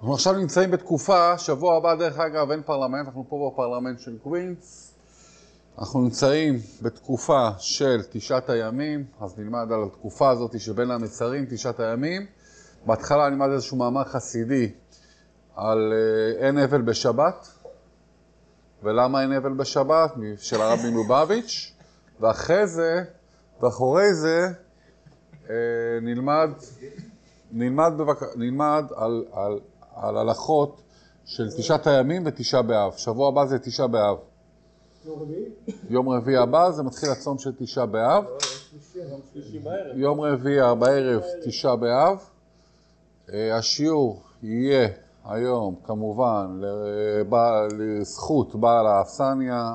אנחנו עכשיו נמצאים בתקופה, שבוע הבא דרך אגב אין פרלמנט, אנחנו פה בפרלמנט של קווינס. אנחנו נמצאים בתקופה של תשעת הימים, אז נלמד על התקופה הזאת שבין המצרים, תשעת הימים. בהתחלה נלמד איזשהו מאמר חסידי על אה, אין אבל בשבת, ולמה אין אבל בשבת, של הרבי מלובביץ', ואחרי זה, ואחורי זה, אה, נלמד, נלמד, בבק... נלמד על, על, על הלכות של תשעת הימים ותשעה באב. שבוע הבא זה תשעה באב. יום רביעי? הבא זה מתחיל הצום של תשעה באב. יום רביעי בערב תשעה באב. אה, השיעור יהיה היום כמובן לזכות בעל האפסניה,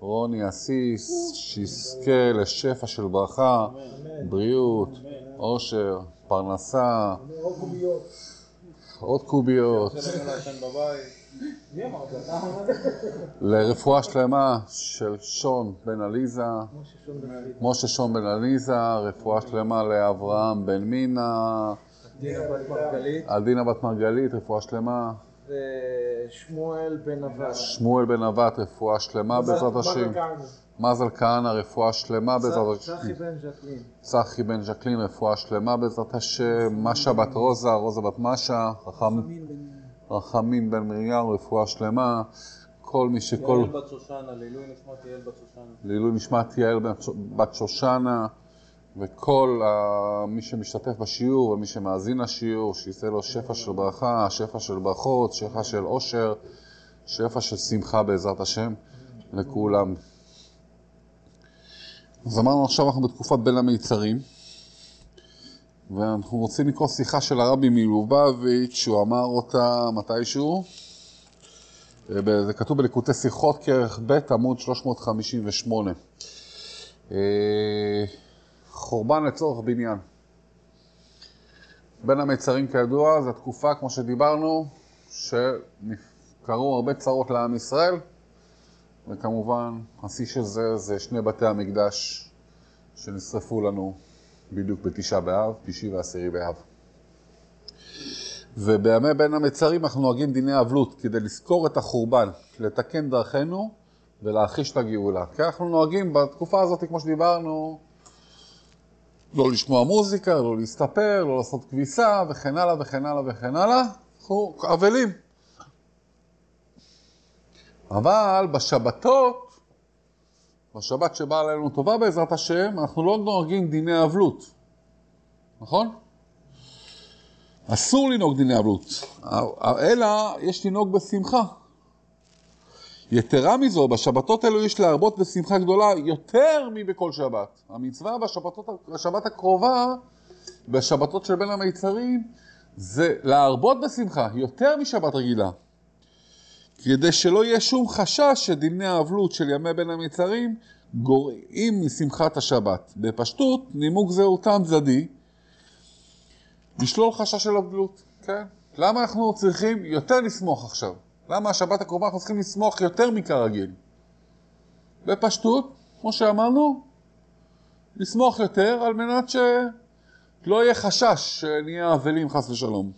רוני אסיס, שיזכה לשפע של ברכה, בריאות, עושר, פרנסה, עוד קוביות, לרפואה שלמה של שון בן עליזה, משה שון בן עליזה, רפואה שלמה לאברהם בן מינה. עדינה בת מרגלית, רפואה שלמה, ושמואל בן נבט. שמואל בן נבט, רפואה שלמה בעזרת השם, מזל כהנא, רפואה שלמה בעזרת השם, צחי בן ז'קלין. צחי בן ז'קלין, רפואה שלמה בעזרת השם, משה בת רוזה, רוזה בת משה, רחמים בן מרים, רפואה שלמה, כל מי שכל... יעל בת שושנה, לעילוי נשמת יעל בת שושנה. לעילוי נשמת יעל בת שושנה, וכל ה- מי שמשתתף בשיעור ומי שמאזין לשיעור, שיעשה לו שפע של ברכה, שפע של ברכות, שפע של עושר, שפע של שמחה בעזרת השם לכולם. אז אמרנו עכשיו אנחנו בתקופת בין המיצרים, ואנחנו רוצים לקרוא שיחה של הרבי מלובביץ', שהוא אמר אותה מתישהו. אה, זה כתוב בליקוטי שיחות, כרך ב', עמוד 358. אה, חורבן לצורך בניין. בין המצרים כידוע, זו תקופה, כמו שדיברנו, שקרו הרבה צרות לעם ישראל, וכמובן, השיא של זה זה שני בתי המקדש שנשרפו לנו בדיוק בתשעה באב, תשעי ועשירי באב. ובימי בין המצרים אנחנו נוהגים דיני אבלות כדי לזכור את החורבן, לתקן דרכינו ולהחיש את הגאולה. כי אנחנו נוהגים בתקופה הזאת, כמו שדיברנו, לא לשמוע מוזיקה, לא להסתפר, לא לעשות כביסה וכן הלאה וכן הלאה וכן הלאה. אנחנו אבלים. אבל בשבתות, בשבת שבאה עלינו טובה בעזרת השם, אנחנו לא נוהגים דיני אבלות, נכון? אסור לנהוג דיני אבלות, אלא יש לנהוג בשמחה. יתרה מזו, בשבתות אלו יש להרבות בשמחה גדולה יותר מבכל שבת. המצווה בשבתות, בשבת הקרובה, בשבתות של בין המיצרים, זה להרבות בשמחה, יותר משבת רגילה. כדי שלא יהיה שום חשש שדיני האבלות של ימי בין המיצרים גורעים משמחת השבת. בפשטות, נימוק זה הוא טעם צדדי, לשלול חשש של אבלות, כן? למה אנחנו צריכים יותר לשמוח עכשיו? למה השבת הקרובה אנחנו צריכים לשמוח יותר מכרגיל? בפשטות, כמו שאמרנו, לשמוח יותר על מנת שלא יהיה חשש שנהיה אבלים חס ושלום.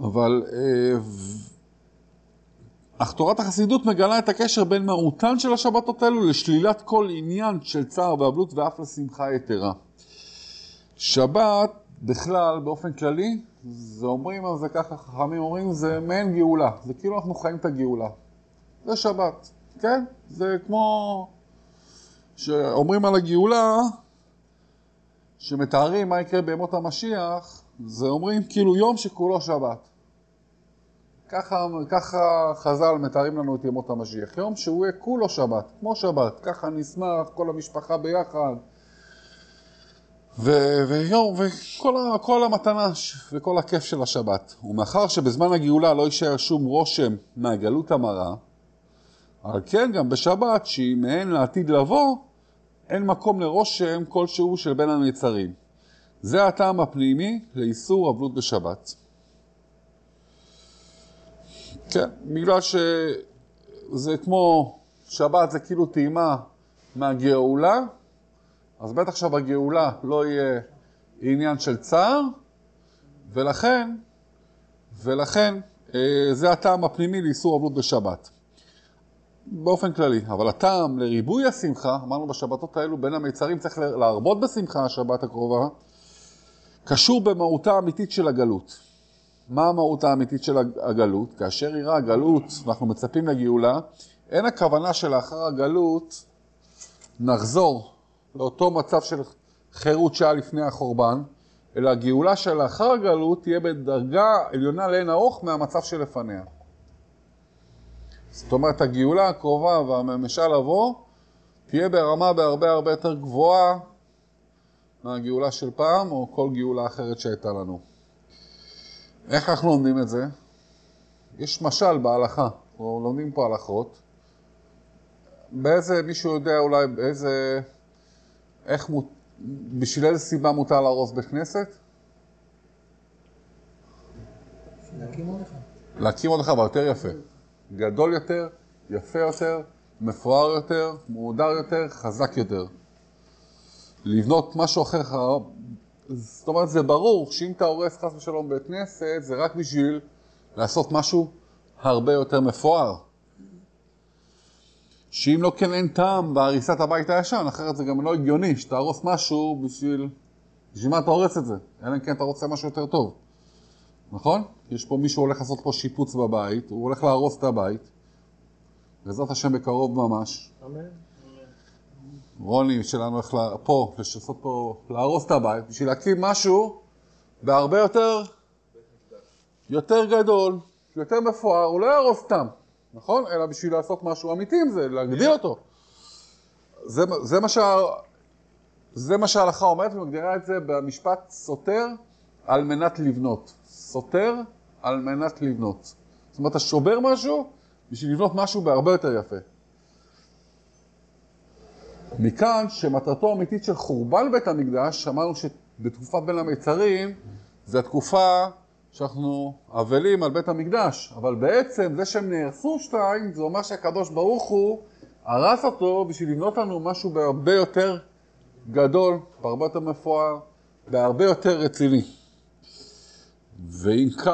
אבל אה, אך תורת החסידות מגלה את הקשר בין מהותן של השבתות האלו לשלילת כל עניין של צער ואבלות ואף לשמחה יתרה. שבת בכלל, באופן כללי, זה אומרים על זה ככה, חכמים אומרים, זה מעין גאולה. זה כאילו אנחנו חיים את הגאולה. זה שבת, כן? זה כמו שאומרים על הגאולה, שמתארים מה יקרה בימות המשיח, זה אומרים כאילו יום שכולו שבת. ככה, ככה חז"ל מתארים לנו את ימות המשיח. יום שהוא יהיה כולו שבת, כמו שבת. ככה נשמח, כל המשפחה ביחד. ו- ויום, וכל ה- המתנה וכל הכיף של השבת. ומאחר שבזמן הגאולה לא יישאר שום רושם מהגלות המרה, על כן גם בשבת, שהיא מעין לעתיד לבוא, אין מקום לרושם כלשהו של בין המצרים. זה הטעם הפנימי לאיסור אבלות בשבת. כן, בגלל שזה כמו, שבת זה כאילו טעימה מהגאולה, אז בטח שבגאולה לא יהיה עניין של צער, ולכן ולכן אה, זה הטעם הפנימי לאיסור אבלות בשבת. באופן כללי. אבל הטעם לריבוי השמחה, אמרנו בשבתות האלו, בין המיצרים צריך להרבות בשמחה השבת הקרובה, קשור במהותה האמיתית של הגלות. מה המהות האמיתית של הגלות? כאשר יראה הגלות, ואנחנו מצפים לגאולה, אין הכוונה שלאחר הגלות נחזור לאותו מצב של חירות שהיה לפני החורבן, אלא הגאולה שלאחר הגלות תהיה בדרגה עליונה לאין ארוך מהמצב שלפניה. זאת אומרת, הגאולה הקרובה והממשה לבוא תהיה ברמה בהרבה הרבה יותר גבוהה מהגאולה של פעם, או כל גאולה אחרת שהייתה לנו. איך אנחנו לומדים את זה? יש משל בהלכה, אנחנו לומדים פה הלכות. באיזה, מישהו יודע אולי באיזה, איך, בשביל איזה סיבה מותר להרוס בית כנסת? להקים עוד אחד. להקים עוד אחד, אבל יותר יפה. גדול יותר, יפה יותר, מפואר יותר, מהודר יותר, חזק יותר. לבנות משהו אחר, זאת אומרת, זה ברור שאם אתה הורס חס ושלום בית כנסת, זה רק בשביל לעשות משהו הרבה יותר מפואר. שאם לא כן אין טעם בהריסת הבית הישן, אחרת זה גם לא הגיוני שתהרוס משהו בשביל... בשביל מה אתה הורס את זה? אלא אם כן אתה רוצה משהו יותר טוב. נכון? יש פה מישהו הולך לעשות פה שיפוץ בבית, הוא הולך להרוס את הבית. בעזרת השם בקרוב ממש. אמן. רוני שלנו הולך פה, לעשות פה, להרוס את הבית, בשביל להקים משהו בהרבה יותר, יותר גדול, יותר מפואר, הוא לא יהרוס סתם, נכון? אלא בשביל לעשות משהו אמיתי עם זה, להגדיל אותו. זה, זה מה שה... זה מה שההלכה אומרת ומגדירה את זה במשפט סותר על מנת לבנות. סותר על מנת לבנות. זאת אומרת, אתה שובר משהו בשביל לבנות משהו בהרבה יותר יפה. מכאן שמטרתו האמיתית של חורבן בית המקדש, אמרנו שבתקופת בין המיצרים, זו התקופה שאנחנו אבלים על בית המקדש, אבל בעצם זה שהם נהרסו שתיים, זה אומר שהקדוש ברוך הוא הרס אותו בשביל לבנות לנו משהו בהרבה יותר גדול, בהרבה יותר מפואר, בהרבה יותר רציני. כך,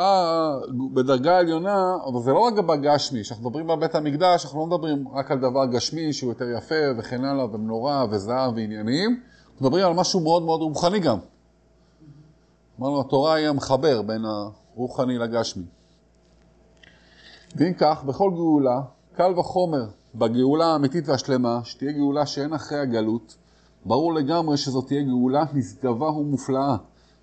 בדרגה עליונה, אבל זה לא רק בגשמי, כשאנחנו מדברים על בית המקדש, אנחנו לא מדברים רק על דבר גשמי שהוא יותר יפה וכן הלאה, ומנורה וזהב ועניינים, אנחנו מדברים על משהו מאוד מאוד רוחני גם. אמרנו, התורה היא המחבר בין הרוחני לגשמי. ואם כך, בכל גאולה, קל וחומר, בגאולה האמיתית והשלמה, שתהיה גאולה שאין אחרי הגלות, ברור לגמרי שזאת תהיה גאולה נשגבה ומופלאה.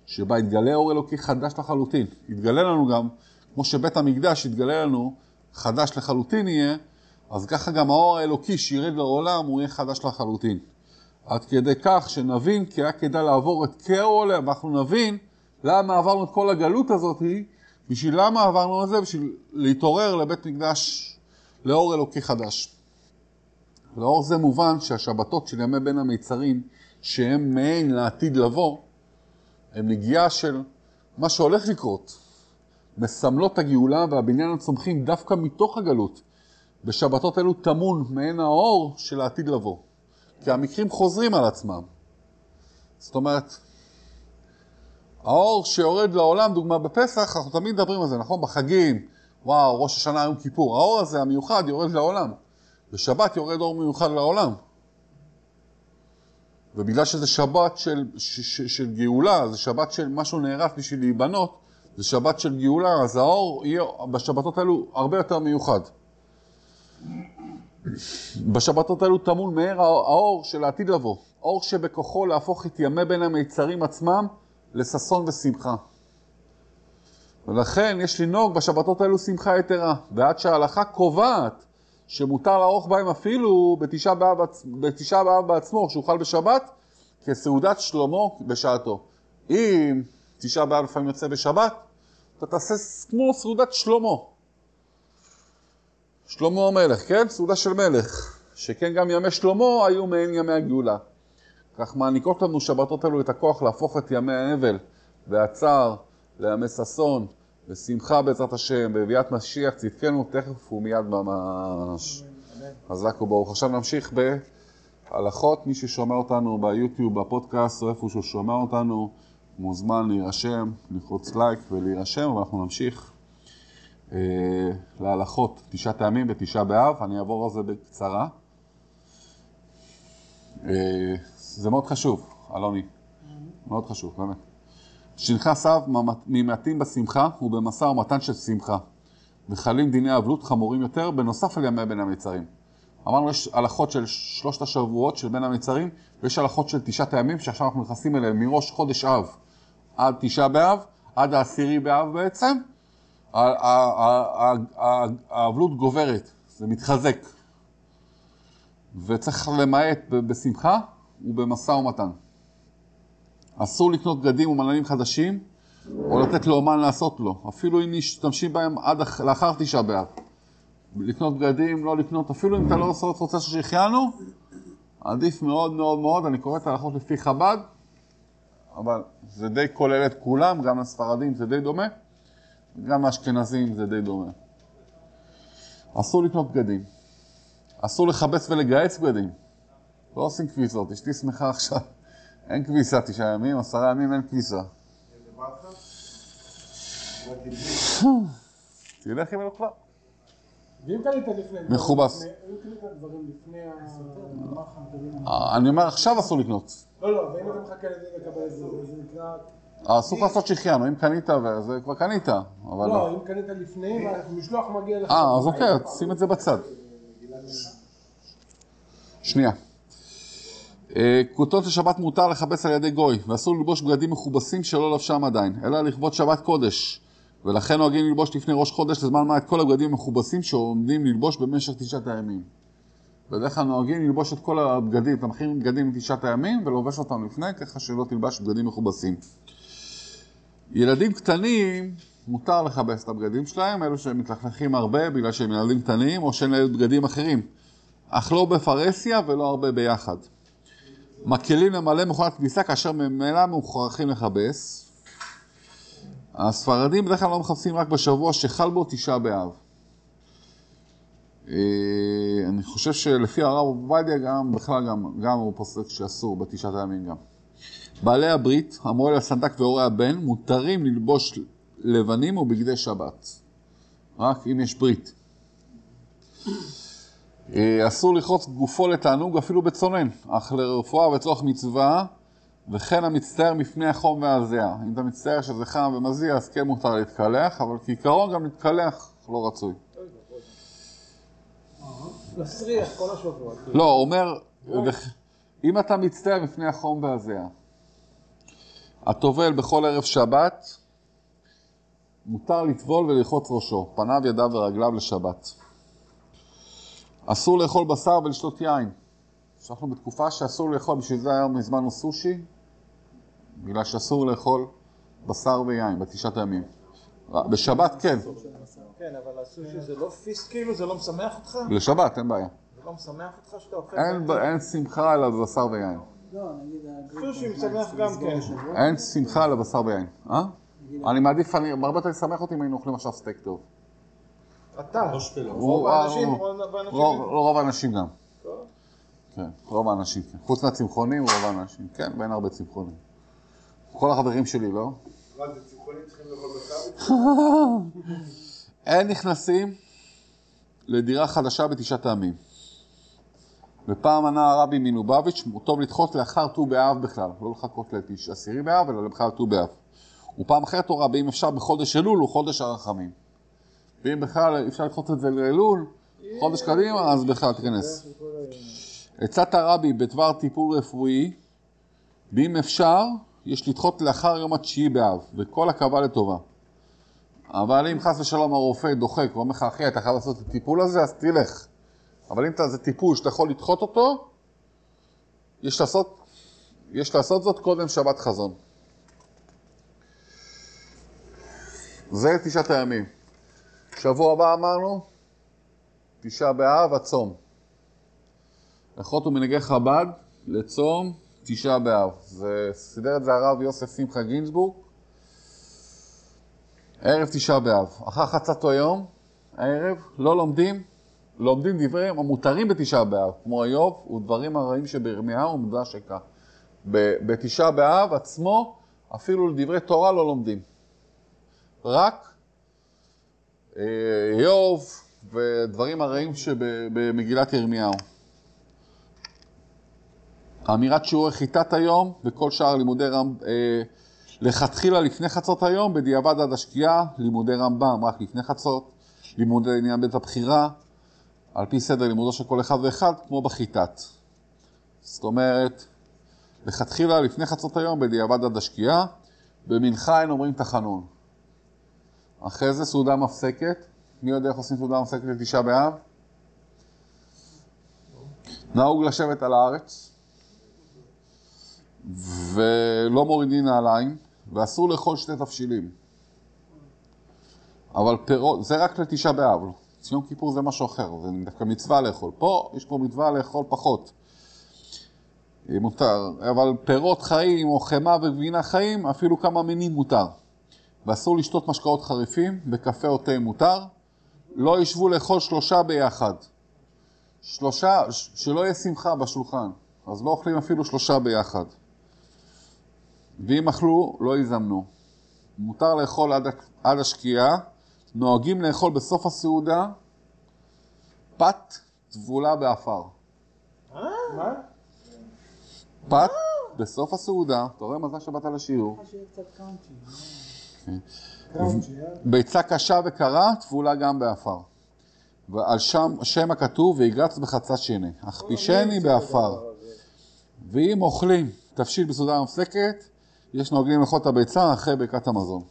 שבה יתגלה אור אלוקי חדש לחלוטין. יתגלה לנו גם, כמו שבית המקדש יתגלה לנו חדש לחלוטין יהיה, אז ככה גם האור האלוקי שירד לעולם הוא יהיה חדש לחלוטין. עד כדי כך שנבין כי היה כדאי לעבור את כאור עולם, ואנחנו נבין למה עברנו את כל הגלות הזאת, בשביל למה עברנו את זה? בשביל להתעורר לבית מקדש לאור אלוקי חדש. לאור זה מובן שהשבתות של ימי בין המיצרים, שהם מעין לעתיד לבוא, הם נגיעה של מה שהולך לקרות. מסמלות הגאולה והבניין הצומחים דווקא מתוך הגלות. בשבתות אלו טמון מעין האור של העתיד לבוא. כי המקרים חוזרים על עצמם. זאת אומרת, האור שיורד לעולם, דוגמה בפסח, אנחנו תמיד מדברים על זה, נכון? בחגים, וואו, ראש השנה, יום כיפור. האור הזה, המיוחד, יורד לעולם. בשבת יורד אור מיוחד לעולם. ובגלל שזה שבת של, ש, ש, של גאולה, זה שבת של משהו נערף בשביל להיבנות, זה שבת של גאולה, אז האור יהיה בשבתות האלו הרבה יותר מיוחד. בשבתות האלו טמון מהר האור של העתיד לבוא, אור שבכוחו להפוך את ימי בין המיצרים עצמם לששון ושמחה. ולכן יש לנהוג בשבתות האלו שמחה יתרה, ועד שההלכה קובעת שמותר לערוך בהם אפילו בתשעה באב, בתשעה באב בעצמו, שאוכל בשבת, כסעודת שלמה בשעתו. אם תשעה באב לפעמים יוצא בשבת, אתה תעשה כמו סעודת שלמה. שלמה המלך, כן? סעודה של מלך. שכן גם ימי שלמה היו מעין ימי הגאולה. כך מעניקות לנו שבתות אלו את הכוח להפוך את ימי האבל והצער לימי ששון, ושמחה בעזרת השם, בביאת משיח צדקנו תכף ומיד ממש. חזק וברוך. עכשיו נמשיך בהלכות, מי ששומע אותנו ביוטיוב, בפודקאסט, או איפה שהוא שומע אותנו, מוזמן להירשם, ללחוץ לייק ולהירשם, ואנחנו נמשיך אה, להלכות תשעת הימים ותשעה באב, אני אעבור על זה בקצרה. אה, זה מאוד חשוב, אלוני, מאוד חשוב, באמת. שנכנס אב ממעטים בשמחה ובמשא ומתן של שמחה, וחלים דיני אבלות חמורים יותר, בנוסף על ימי בין המצרים. אמרנו, יש הלכות של שלושת השבועות של בין המצרים, ויש הלכות של תשעת הימים, שעכשיו אנחנו נכנסים אליהם מראש חודש אב עד תשעה באב, עד העשירי באב בעצם. האבלות גוברת, זה מתחזק. וצריך למעט בשמחה ובמשא ומתן. אסור לקנות בגדים ומנהלים חדשים, או לתת לאומן לעשות לו, אפילו אם משתמשים בהם עד לאחר תשעה באב. לקנות בגדים, לא לקנות, אפילו אם אתה לא רוצה שהחיינו, עדיף מאוד מאוד מאוד, אני קורא את ההלכות לפי חב"ד, אבל זה די כולל את כולם, גם לספרדים זה די דומה, וגם לאשכנזים זה די דומה. אסור לקנות בגדים. אסור לכבס ולגייס בגדים. לא עושים כביסות, אשתי שמחה עכשיו. אין כביסה תשעה ימים, עשרה ימים אין כביסה. תלך עם אלוהים. ואם קנית לפני... מכובס. אם קנית דברים לפני אה, אני אומר, עכשיו אסור לקנות. לא, לא, ואם אתה מחכה לזה לקבל את זה, זה נקרא... אסור לעשות שהחיינו, אם קנית, זה כבר קנית, אבל לא. אם קנית לפני, והמשלוח מגיע לך... אה, אז אוקיי, שים את זה בצד. שנייה. אה, כותות לשבת מותר לכבס על ידי גוי, ואסור ללבוש בגדים מכובסים שלא לבשם עדיין, אלא לכבוד שבת קודש. ולכן נוהגים ללבוש לפני ראש חודש לזמן מה את כל הבגדים המכובסים שעומדים ללבוש במשך תשעת הימים. בדרך כלל נוהגים ללבוש את כל הבגדים, אתה מכין בגדים מתשעת הימים ולובש אותם לפני, ככה שלא תלבש בגדים מכובסים. ילדים קטנים, מותר לכבס את הבגדים שלהם, אלו שהם מתלכלכים הרבה בגלל שהם ילדים קטנים, או שאין להם בגדים אחרים. אך לא בפרהסיה ולא הרבה ביחד. מקלים למלא מכונת כביסה כאשר ממילא מוכרחים לכבס. הספרדים בדרך כלל לא מחפשים רק בשבוע שחל בו תשעה באב. אה, אני חושב שלפי הרב עובדיה גם, בכלל גם, גם הוא פוסק שאסור בתשעת הימים גם. בעלי הברית, המועל הסנדק והורי הבן, מותרים ללבוש לבנים ובגדי שבת. רק אם יש ברית. אה, אסור לכרוץ גופו לתענוג אפילו בצונן, אך לרפואה וצורך מצווה, וכן המצטער מפני החום והזיעה. אם אתה מצטער שזה חם ומזיע, אז כן מותר להתקלח, אבל כעיקרון גם להתקלח לא רצוי. להסריח כל השבוע. לא, הוא אומר, אם אתה מצטער מפני החום והזיעה, הטובל בכל ערב שבת, מותר לטבול וללחוץ ראשו, פניו, ידיו ורגליו לשבת. אסור לאכול בשר ולשתות יין. אנחנו בתקופה שאסור לאכול, בשביל זה היום הזמנו סושי, בגלל שאסור לאכול בשר ויין בתשעת הימים. בשבת כן, כן, אבל הסושי זה לא פיסט כאילו? זה לא משמח אותך? לשבת אין בעיה. זה לא משמח אותך שאתה אוכל? אין, אין שמחה אלא בבשר ויין. לא. סושי משמח גם כן. אין שמחה אלא בשר ויין. אה? אני מעדיף, אני, הרבה יותר ישמח אותי אם היינו אוכלים עכשיו סטייק טוב. אתה. הוא- רוב האנשים, הוא- רוב האנשים. גם. כן, רוב האנשים כן. חוץ מהצמחונים, רוב האנשים. כן, ואין הרבה צמחונים. כל החברים שלי, לא? אין נכנסים לדירה חדשה בתשעת הימים. ופעם ענה הרבי מלובביץ', טוב לדחות לאחר ט"ו באב בכלל, לא לחכות לתש עשירי באב, אלא בכלל ט"ו באב. ופעם אחרת הורה, ואם אפשר בחודש אלול, הוא חודש הרחמים. ואם בכלל אפשר לדחות את זה לאלול, חודש קדימה, אז בכלל תיכנס. עצת הרבי בדבר טיפול רפואי, ואם אפשר, יש לדחות לאחר יום התשיעי באב, וכל עכבה לטובה. אבל אם חס ושלום הרופא דוחק ואומר לך, אחי, אתה חייב לעשות את הטיפול הזה, אז תלך. אבל אם זה טיפול שאתה יכול לדחות אותו, יש לעשות, יש לעשות זאת קודם שבת חזון. זה תשעת הימים. שבוע הבא אמרנו, תשעה באב, הצום. הלכות ומנהגי חב"ד לצום תשעה באב. זה סידר את זה הרב יוסף שמחה גינזבורג. ערב תשעה באב. אחר חצת היום, הערב, לא לומדים, לומדים דברים המותרים בתשעה באב, כמו איוב ודברים הרעים שבירמיהו ומדרש. ב- בתשעה באב עצמו, אפילו לדברי תורה לא לומדים. רק איוב ודברים הרעים שבמגילת ירמיהו. אמירת שיעורי חיטת היום וכל שאר לימודי רמב"ם, אה, לכתחילה לפני חצות היום, בדיעבד עד השקיעה, לימודי רמב"ם רק לפני חצות, לימודי עניין בית הבחירה, על פי סדר לימודו של כל אחד ואחד, כמו בחיטת. זאת אומרת, לכתחילה לפני חצות היום, בדיעבד עד השקיעה, במנחה אין אומרים תחנון. אחרי זה סעודה מפסקת. מי יודע איך עושים סעודה מפסקת לתשעה באב? נהוג לשבת על הארץ, ולא מורידים נעליים, ואסור לאכול שתי תבשילים. אבל פירות, זה רק לתשעה באב. יום כיפור זה משהו אחר, זה דווקא מצווה לאכול. פה, יש פה מצווה לאכול פחות. מותר, אבל פירות חיים או חמאה וגבינה חיים, אפילו כמה מינים מותר. ואסור לשתות משקאות חריפים, בקפה או תה מותר. לא ישבו לאכול שלושה ביחד. שלושה, שלא יהיה שמחה בשולחן. אז לא אוכלים אפילו שלושה ביחד. ואם אכלו, לא יזמנו. מותר לאכול עד, עד השקיעה. נוהגים לאכול בסוף הסעודה פת טבולה באפר. מה? פת בסוף הסעודה, אתה רואה מזל שבאת לשיעור. אה? ביצה קשה וקרה, טבולה גם באפר. ועל שם, שם הכתוב, ויגרס בחצץ שיניי, הכפישני באפר. ואם אוכלים תבשיל בסעודה מפסקת, יש נוהגים לאכול את הביצה אחרי ברכת המזון.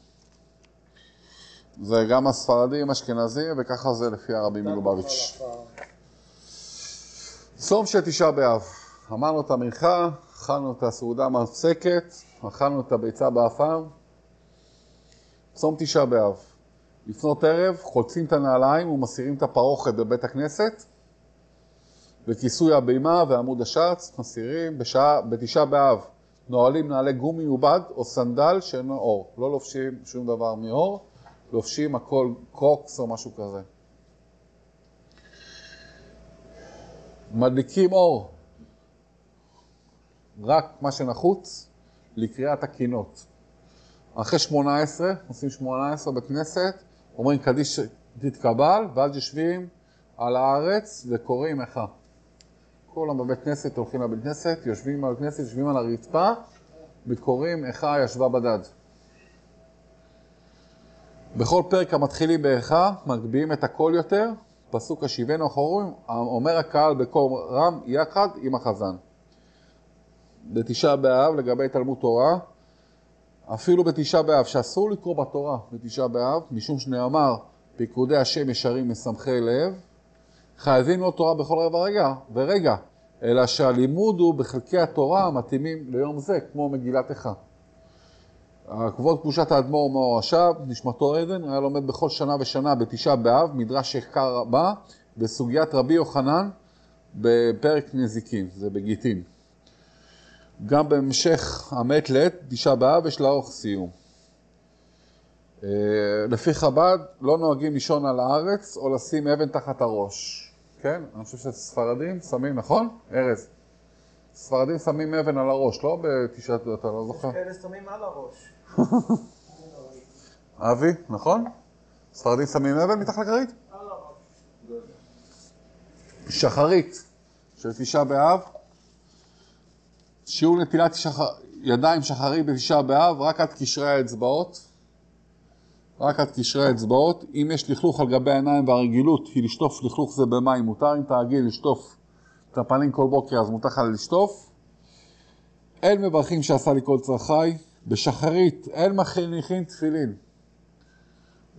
זה גם הספרדים, אשכנזים, וככה זה לפי הרבי מלובביץ'. צום של תשעה באב. אמרנו את המנחה, אכלנו את הסעודה המפסקת, אכלנו את הביצה באפר. צום תשעה באב. לפנות ערב, חולצים את הנעליים ומסירים את הפרוכת בבית הכנסת, וכיסוי הבימה ועמוד השץ, מסירים. בשעה, בתשעה באב נועלים נעלי גומי ובד או סנדל שאינו אור. לא לובשים שום דבר מאור, לובשים הכל קרוקס או משהו כזה. מדליקים אור, רק מה שנחוץ לקריאת הקינות. אחרי 18, עושים 18 בכנסת, אומרים קדיש תתקבל, ואז יושבים על הארץ וקוראים איכה. כולם בבית כנסת הולכים לבית כנסת, יושבים על כנסת, יושבים על הרצפה וקוראים איכה ישבה בדד. בכל פרק המתחילים באיכה, מגביהים את הקול יותר, פסוק השיבנו אחורים, אומר הקהל בקול רם יחד עם החזן. בתשעה באב, לגבי תלמוד תורה, אפילו בתשעה באב, שאסור לקרוא בתורה בתשעה באב, משום שנאמר, פיקודי השם ישרים משמחי לב, חייבים ללמוד תורה בכל רגע ורגע, אלא שהלימוד הוא בחלקי התורה המתאימים ליום זה, כמו מגילת איכה. כבוד קדושת האדמו"ר השב, נשמתו עדן, היה לומד בכל שנה ושנה בתשעה באב, מדרש שחקר רבה, בסוגיית רבי יוחנן בפרק נזיקין, זה בגיטין. גם בהמשך המת לעת, תשעה באב, יש לאורך סיום. אה, לפי חב"ד, לא נוהגים לישון על הארץ או לשים אבן תחת הראש. כן? אני חושב שספרדים שמים, נכון? ארז. ספרדים שמים אבן על הראש, לא בתשעת, אתה לא זוכר? כאלה שמים על הראש. אבי, נכון? ספרדים שמים אבן מתחת לכרית? שחרית של תשעה באב, שיעור נטילת שח... ידיים שחרית בתשעה באב, רק עד קשרי האצבעות. רק עד קשרי האצבעות. אם יש לכלוך על גבי העיניים והרגילות היא לשטוף לכלוך זה במים, מותר אם תרגיל לשטוף את הפנים כל בוקר אז מותר לך לשטוף. אין מברכים שעשה לי כל צרכיי. בשחרית אין מניחים תפילין.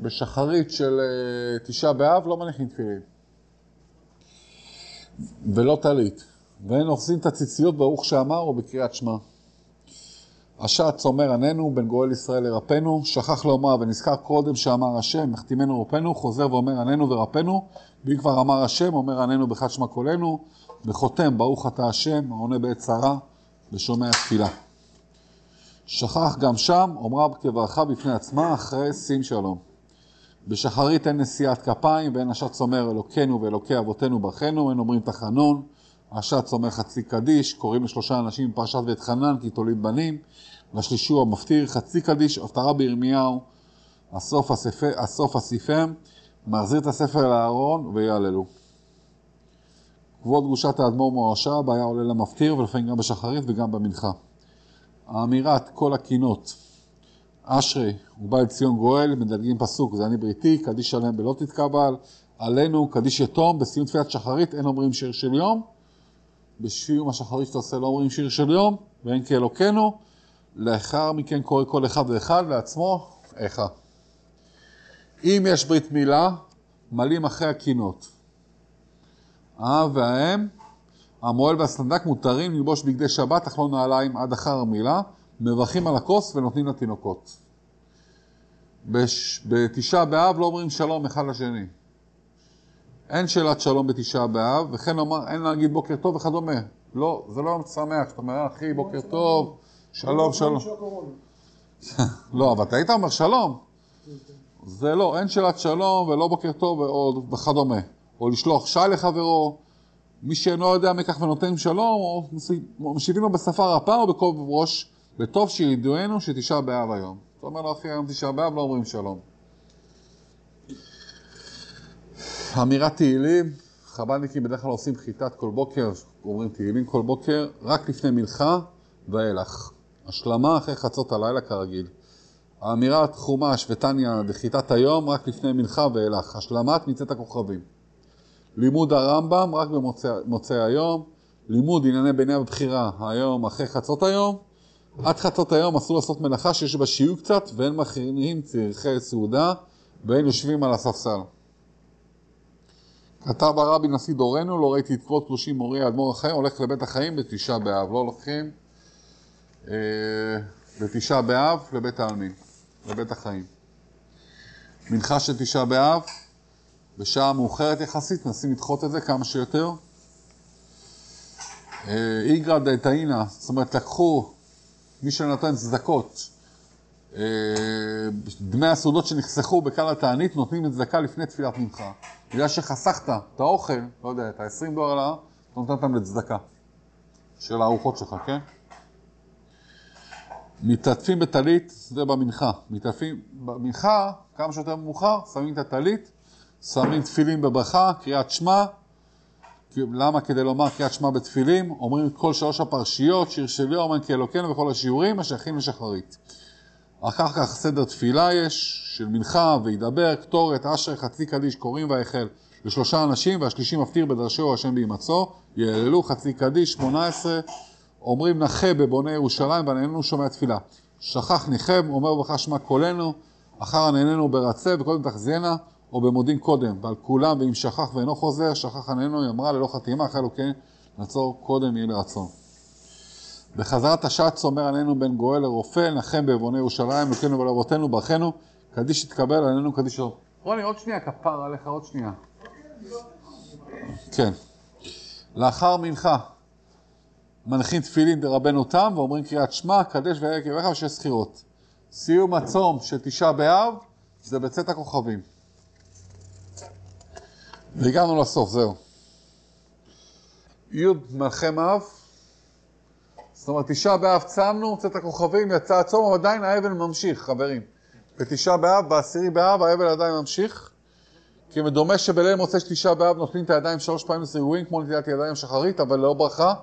בשחרית של uh, תשעה באב לא מניחים תפילין. ולא טלית. ואין אוחזים את הציציות ברוך שאמר או בקריאת שמע. השץ אומר עננו, בן גואל ישראל לרפאנו, שכח לומר ונזכר קודם שאמר השם, מחתימנו רפאנו, חוזר ואומר עננו ורפאנו, ואם כבר אמר השם, אומר עננו בחד שמע קולנו, וחותם ברוך אתה השם, העונה בעת צרה, ושומע תפילה. שכח גם שם, אומרה כברכה בפני עצמה, אחרי שים שלום. בשחרית אין נשיאת כפיים, ואין השץ אומר אלוקינו ואלוקי אבותינו ברכנו, אין אומרים תחנון, השץ אומר חצי קדיש, קוראים לשלושה אנשים בפרשת ואת חנן כי תוליד בנים, לשלישי הוא המפטיר, חצי קדיש, הפטרה בירמיהו, הסוף, הספר, הסוף הסיפם, מחזיר את הספר לארון ויעללו. כבוד גושת האדמו"ר מורשה, היה עולה למפטיר ולפעמים גם בשחרית וגם במנחה. האמירת כל הקינות, אשרי ובא לציון גואל, מדלגים פסוק, זה אני בריתי, קדיש שלם בלא תתקבל, עלינו קדיש יתום, בסיום תפילת שחרית אין אומרים שיר של יום, בסיום השחרית שאתה עושה לא אומרים שיר של יום, ואין כאלוקינו, לאחר מכן קורא כל אחד ואחד לעצמו, איכה. אם יש ברית מילה, מלאים אחרי הקינות. האב והאם, המוהל והסנדק מותרים ללבוש בגדי שבת, אך לא נעליים עד אחר המילה, מברכים על הכוס ונותנים לתינוקות. בש... בתשעה באב לא אומרים שלום אחד לשני. אין שאלת שלום בתשעה באב, וכן אומר, אין להגיד בוקר טוב וכדומה. לא, זה לא יום שמח, אתה אומר, אחי, בוקר טוב, שלום, שלום. לא, אבל אתה היית אומר שלום. זה לא, אין שאלת שלום ולא בוקר טוב וכדומה. או לשלוח שי לחברו, מי שאינו יודע מכך ונותן שלום, או משיבים לו בשפה רפה או בכובד ראש, וטוב שידוענו שתשעה באב היום. אתה אומר לו, אחי, היום תשעה באב, לא אומרים שלום. אמירת תהילים, חב"דניקים בדרך כלל עושים חיטת כל בוקר, אומרים תהילים כל בוקר, רק לפני מנחה ואילך. השלמה אחרי חצות הלילה כרגיל. האמירת חומש ותניא דחיטת היום רק לפני מנחה ואילך. השלמת מצאת הכוכבים. לימוד הרמב"ם רק במוצאי היום. לימוד ענייני ביני הבחירה היום אחרי חצות היום. עד חצות היום אסור לעשות מלאכה שיש בה שיעור קצת ואין מכינים צרכי סעודה ואין יושבים על הספסל. כתב הרבי נשיא דורנו, לא ראיתי את כבוד קדושים מורי האדמו"ר החיים, הולך לבית החיים בתשעה באב, לא הולכים אה, בתשעה באב לבית העלמין, לבית החיים. מנחה של תשעה באב, בשעה מאוחרת יחסית, מנסים לדחות את זה כמה שיותר. אה, איגרא דתאינה, זאת אומרת לקחו מי שנותן צדקות, אה, דמי הסעודות שנחסכו בקל התענית נותנים צדקה לפני תפילת מנחה. בגלל שחסכת את האוכל, לא יודע, את ה-20 דולר, אתה נותן אותם לצדקה של הארוחות שלך, כן? מתעטפים בטלית, זה במנחה. מתעטפים במנחה, כמה שיותר מאוחר, שמים את הטלית, שמים תפילים בברכה, קריאת שמע. למה? כדי לומר קריאת שמע בתפילים, אומרים כל שלוש הפרשיות, שיר של יום, אין כאלוקינו וכל השיעורים, השייכים לשחרית. אחר כך סדר תפילה יש, של מנחה, וידבר, קטורת, אשר, חצי קדיש, קוראים והחל. לשלושה אנשים, והשלישי מפטיר בדרשו השם בהימצאו, יעללו חצי קדיש, שמונה עשרה, אומרים נחה בבוני ירושלים, והנהננו שומע תפילה. שכח ניחם, אומר ברכה שמע קולנו, אחר הנהננו ברצה, וקודם תחזינה, או במודים קודם, ועל כולם, ואם שכח ואינו חוזר, שכח הנהננו, היא אמרה ללא חתימה, אחרי אלוקינו, נעצור קודם יהיה לרצון. בחזרת השץ אומר עלינו בן גואל לרופא, נחם בעווני ירושלים, לוקנו ולאבותינו, ברכנו, קדיש יתקבל עלינו קדיש. רוני, עוד שנייה, כפר עליך, עוד שנייה. כן. לאחר מנחה, מנחים תפילין דרבנו תם, ואומרים קריאת שמע, קדש והיה קריאך ושש סחירות. סיום הצום של תשעה באב, זה בצאת הכוכבים. והגענו לסוף, זהו. י' מלחם אב, זאת אומרת, תשעה באב צמנו, צאת הכוכבים, יצא הצום, אבל עדיין האבל ממשיך, חברים. בתשעה באב, בעשירי באב, האבל עדיין ממשיך. כי מדומה שבליל מוצא של תשעה באב נותנים את הידיים שלוש פעמים לסירועים, כמו נטילת ידיים שחרית, אבל לא ברכה.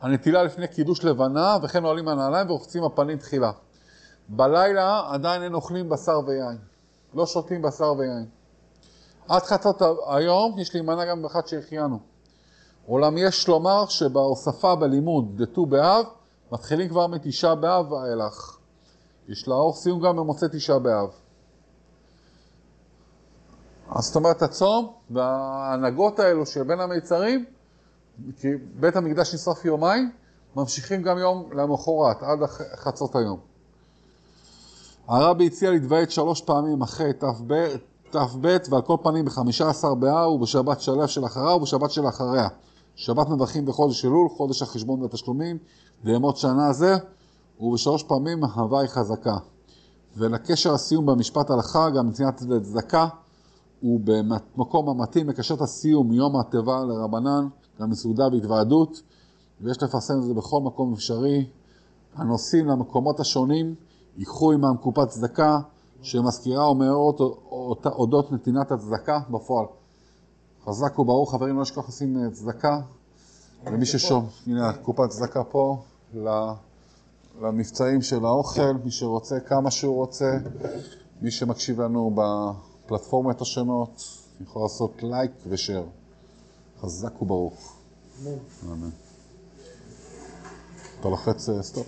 הנטילה לפני קידוש לבנה, וכן עולים מהנעליים ורוחצים הפנים תחילה. בלילה עדיין אין אוכלים בשר ויין. לא שותים בשר ויין. עד חצות היום יש להימנע גם באחד שהחיינו. אולם יש לומר שבהוספה בלימוד דט"ו באב, מתחילים כבר מתשעה באב ואילך. יש לערוך סיום גם במוצא תשעה באב. אז זאת אומרת, הצום וההנהגות האלו של בין המיצרים, כי בית המקדש נשרף יומיים, ממשיכים גם יום למחרת, עד חצות היום. הרבי הציע להתוועד שלוש פעמים אחרי ת"ב, ועל כל פנים בחמישה עשר באב ובשבת שלב של אחריו ובשבת של אחריה. שבת מברכים בחודש אלול, חודש החשבון והתשלומים, וימות שנה זה, ובשלוש פעמים הוואי חזקה. ולקשר הסיום במשפט הלכה, גם נתינת צדקה, ובמקום המתאים לקשר את הסיום מיום התיבה לרבנן, גם מסעודה והתוועדות, ויש לפרסם את זה בכל מקום אפשרי. הנוסעים למקומות השונים ייקחו עמם קופת צדקה שמזכירה או מאות אות- אודות נתינת הצדקה בפועל. חזק וברוך, חברים, לא לשכוח לשים אה, צדקה. למי ששום, הנה קופת צדקה פה, למבצעים של האוכל, מי שרוצה, כמה שהוא רוצה. מי שמקשיב לנו בפלטפורמות השונות, יכול לעשות לייק ו share. חזק וברוך. אמן. אתה לוחץ אה, stop.